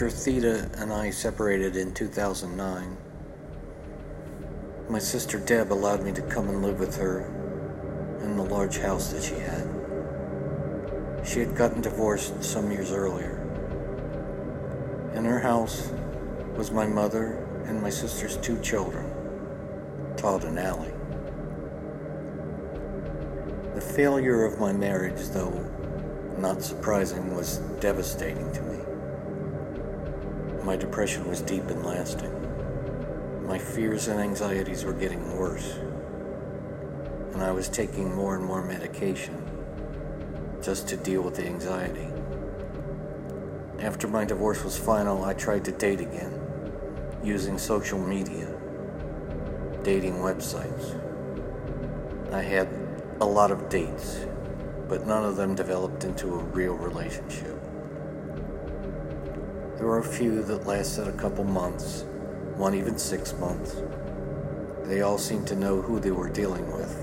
After Theta and I separated in 2009, my sister Deb allowed me to come and live with her in the large house that she had. She had gotten divorced some years earlier. In her house was my mother and my sister's two children, Todd and Allie. The failure of my marriage, though not surprising, was devastating to me. My depression was deep and lasting. My fears and anxieties were getting worse, and I was taking more and more medication just to deal with the anxiety. After my divorce was final, I tried to date again using social media, dating websites. I had a lot of dates, but none of them developed into a real relationship. There were a few that lasted a couple months, one even six months. They all seemed to know who they were dealing with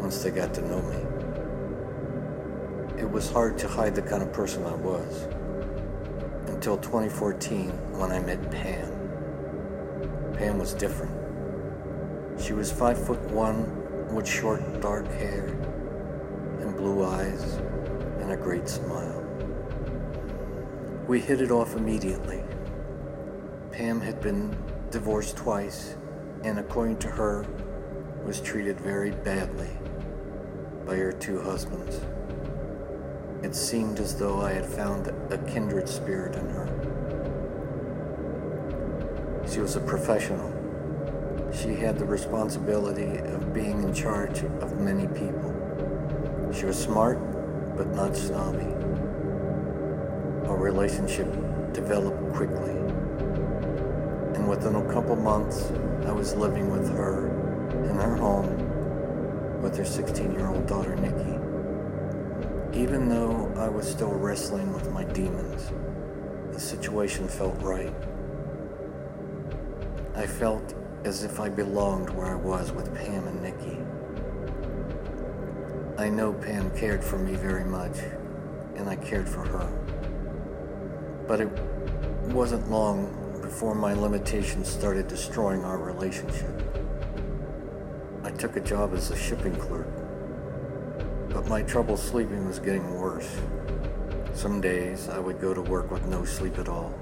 once they got to know me. It was hard to hide the kind of person I was until 2014 when I met Pam. Pam was different. She was five foot one with short dark hair and blue eyes and a great smile. We hit it off immediately. Pam had been divorced twice and according to her was treated very badly by her two husbands. It seemed as though I had found a kindred spirit in her. She was a professional. She had the responsibility of being in charge of many people. She was smart, but not snobby. Our relationship developed quickly. And within a couple months, I was living with her in her home with her 16 year old daughter, Nikki. Even though I was still wrestling with my demons, the situation felt right. I felt as if I belonged where I was with Pam and Nikki. I know Pam cared for me very much, and I cared for her. But it wasn't long before my limitations started destroying our relationship. I took a job as a shipping clerk but my trouble sleeping was getting worse. Some days I would go to work with no sleep at all,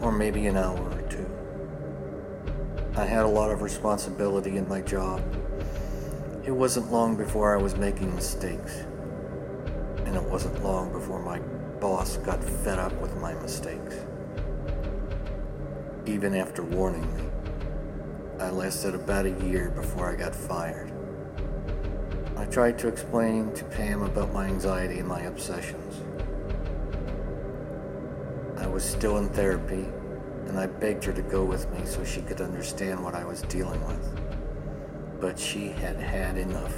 or maybe an hour or two. I had a lot of responsibility in my job. It wasn't long before I was making mistakes, and it wasn't long before my boss got fed up with my mistakes. Even after warning me, I lasted about a year before I got fired. I tried to explain to Pam about my anxiety and my obsessions. I was still in therapy, and I begged her to go with me so she could understand what I was dealing with. But she had had enough.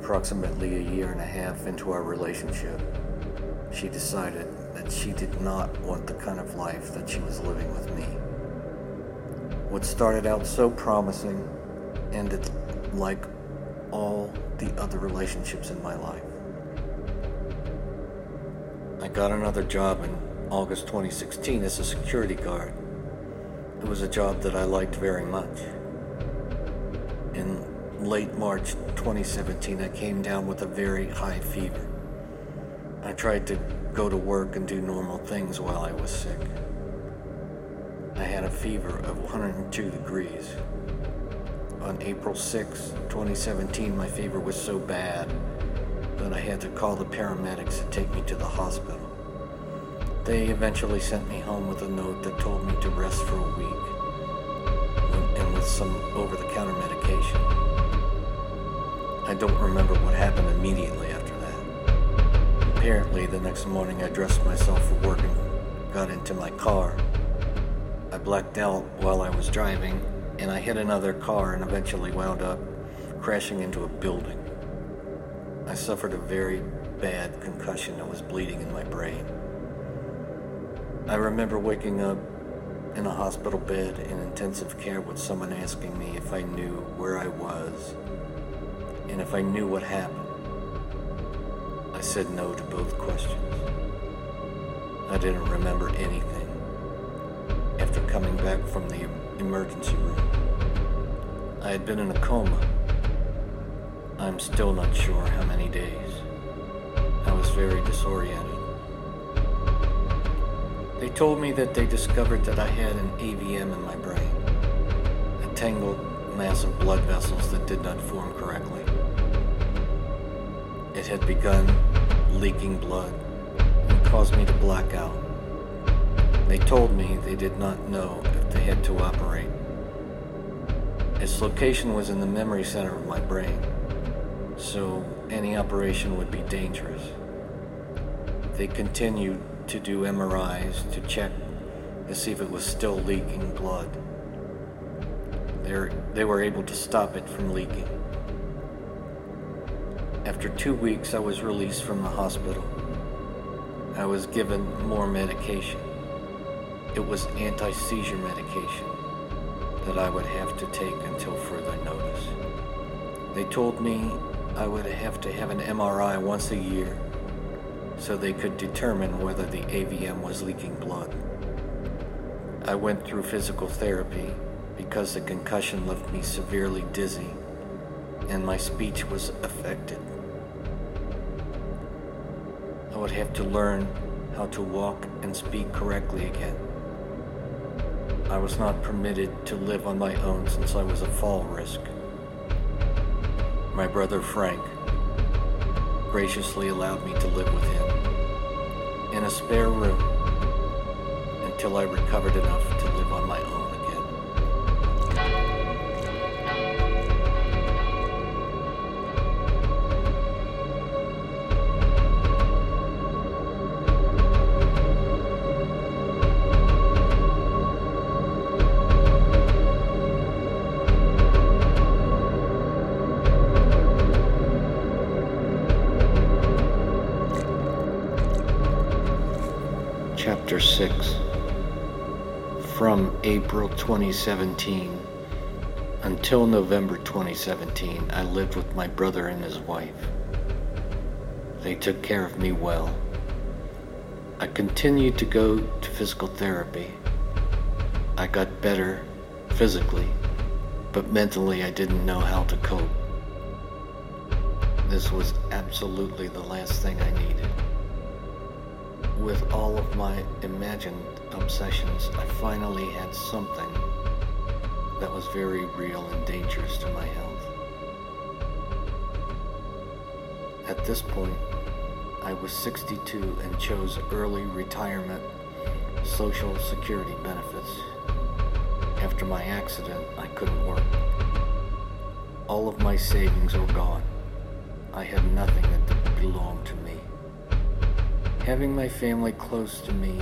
Approximately a year and a half into our relationship, she decided that she did not want the kind of life that she was living with me. What started out so promising ended like all the other relationships in my life. I got another job in August 2016 as a security guard. It was a job that I liked very much. In late March 2017, I came down with a very high fever. I tried to go to work and do normal things while I was sick. I had a fever of 102 degrees on April 6, 2017, my fever was so bad that I had to call the paramedics to take me to the hospital. They eventually sent me home with a note that told me to rest for a week and with some over the counter medication. I don't remember what happened immediately. Apparently, the next morning I dressed myself for work and got into my car. I blacked out while I was driving and I hit another car and eventually wound up crashing into a building. I suffered a very bad concussion that was bleeding in my brain. I remember waking up in a hospital bed in intensive care with someone asking me if I knew where I was and if I knew what happened. I said no to both questions. I didn't remember anything after coming back from the emergency room. I had been in a coma. I'm still not sure how many days. I was very disoriented. They told me that they discovered that I had an AVM in my brain, a tangled mass of blood vessels that did not form correctly. It had begun leaking blood and caused me to black out. They told me they did not know if they had to operate. Its location was in the memory center of my brain, so any operation would be dangerous. They continued to do MRIs to check to see if it was still leaking blood. They're, they were able to stop it from leaking. After two weeks, I was released from the hospital. I was given more medication. It was anti seizure medication that I would have to take until further notice. They told me I would have to have an MRI once a year so they could determine whether the AVM was leaking blood. I went through physical therapy because the concussion left me severely dizzy and my speech was affected. I would have to learn how to walk and speak correctly again. I was not permitted to live on my own since I was a fall risk. My brother Frank graciously allowed me to live with him in a spare room until I recovered enough April 2017 until November 2017, I lived with my brother and his wife. They took care of me well. I continued to go to physical therapy. I got better physically, but mentally I didn't know how to cope. This was absolutely the last thing I needed. With all of my imagined obsessions, I finally had something that was very real and dangerous to my health. At this point, I was 62 and chose early retirement social security benefits. After my accident, I couldn't work. All of my savings were gone. I had nothing that belonged to me. Having my family close to me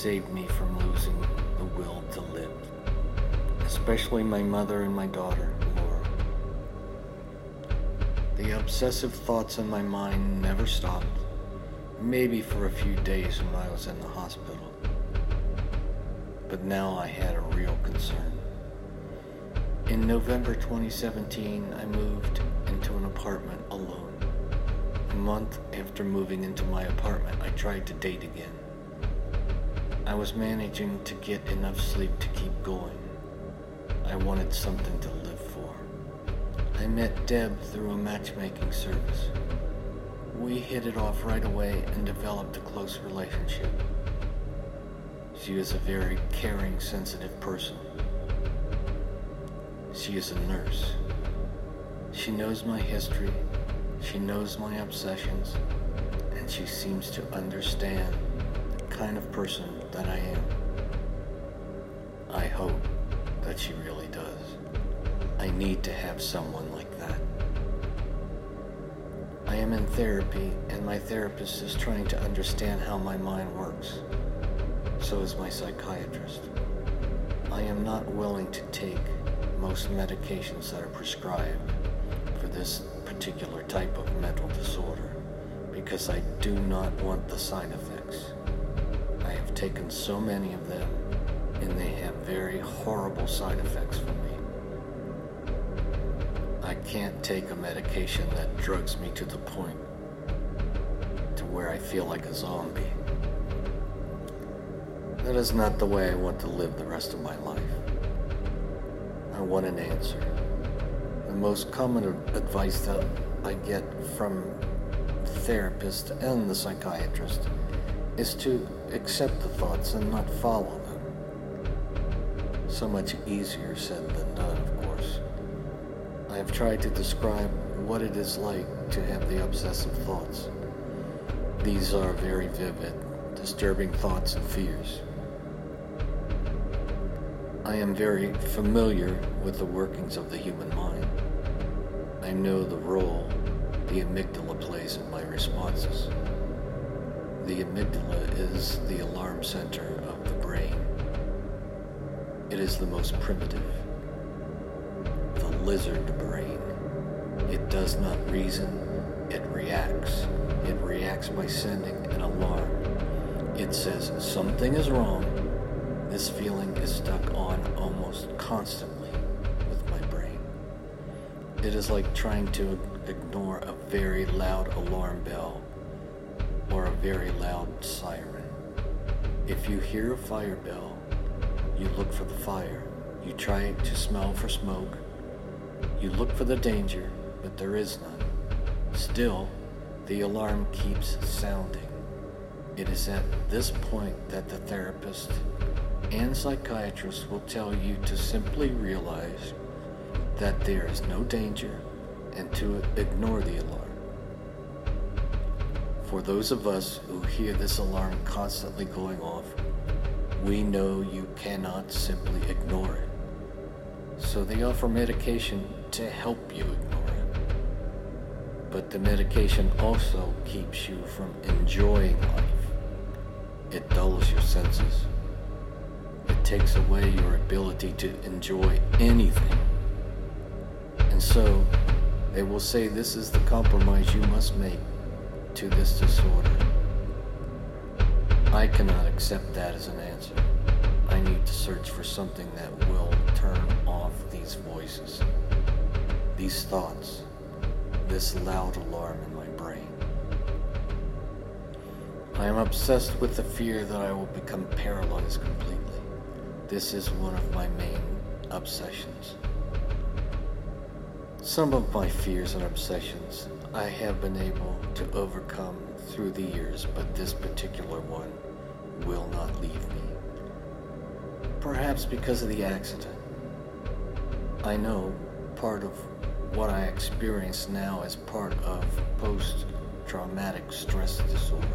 saved me from losing the will to live, especially my mother and my daughter, Laura. The obsessive thoughts in my mind never stopped, maybe for a few days when I was in the hospital. But now I had a real concern. In November 2017, I moved into an apartment alone. A month after moving into my apartment, I tried to date again. I was managing to get enough sleep to keep going. I wanted something to live for. I met Deb through a matchmaking service. We hit it off right away and developed a close relationship. She is a very caring, sensitive person. She is a nurse. She knows my history, she knows my obsessions, and she seems to understand the kind of person that I am. I hope that she really does. I need to have someone like that. I am in therapy, and my therapist is trying to understand how my mind works. So is my psychiatrist. I am not willing to take most medications that are prescribed for this particular type of mental disorder because I do not want the side effects. Have taken so many of them and they have very horrible side effects for me. I can't take a medication that drugs me to the point to where I feel like a zombie. That is not the way I want to live the rest of my life. I want an answer. The most common advice that I get from the therapist and the psychiatrist is to accept the thoughts and not follow them. So much easier said than done, of course. I have tried to describe what it is like to have the obsessive thoughts. These are very vivid, disturbing thoughts and fears. I am very familiar with the workings of the human mind. I know the role the amygdala plays in my responses. The amygdala is the alarm center of the brain. It is the most primitive, the lizard brain. It does not reason, it reacts. It reacts by sending an alarm. It says something is wrong. This feeling is stuck on almost constantly with my brain. It is like trying to ignore a very loud alarm bell or a very loud siren. If you hear a fire bell, you look for the fire. You try to smell for smoke. You look for the danger, but there is none. Still, the alarm keeps sounding. It is at this point that the therapist and psychiatrist will tell you to simply realize that there is no danger and to ignore the alarm. For those of us who hear this alarm constantly going off, we know you cannot simply ignore it. So they offer medication to help you ignore it. But the medication also keeps you from enjoying life. It dulls your senses. It takes away your ability to enjoy anything. And so, they will say this is the compromise you must make to this disorder. I cannot accept that as an answer. I need to search for something that will turn off these voices, these thoughts, this loud alarm in my brain. I am obsessed with the fear that I will become paralyzed completely. This is one of my main obsessions. Some of my fears and obsessions I have been able to overcome through the years, but this particular one will not leave me. Perhaps because of the accident. I know part of what I experience now is part of post traumatic stress disorder.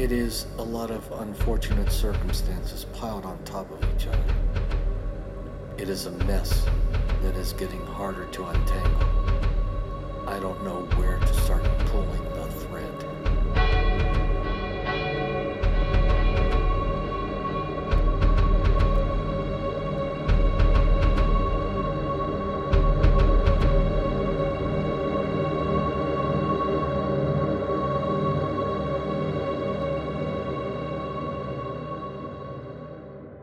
It is a lot of unfortunate circumstances piled on top of each other. It is a mess that is getting harder to untangle. I don't know where to start pulling the thread.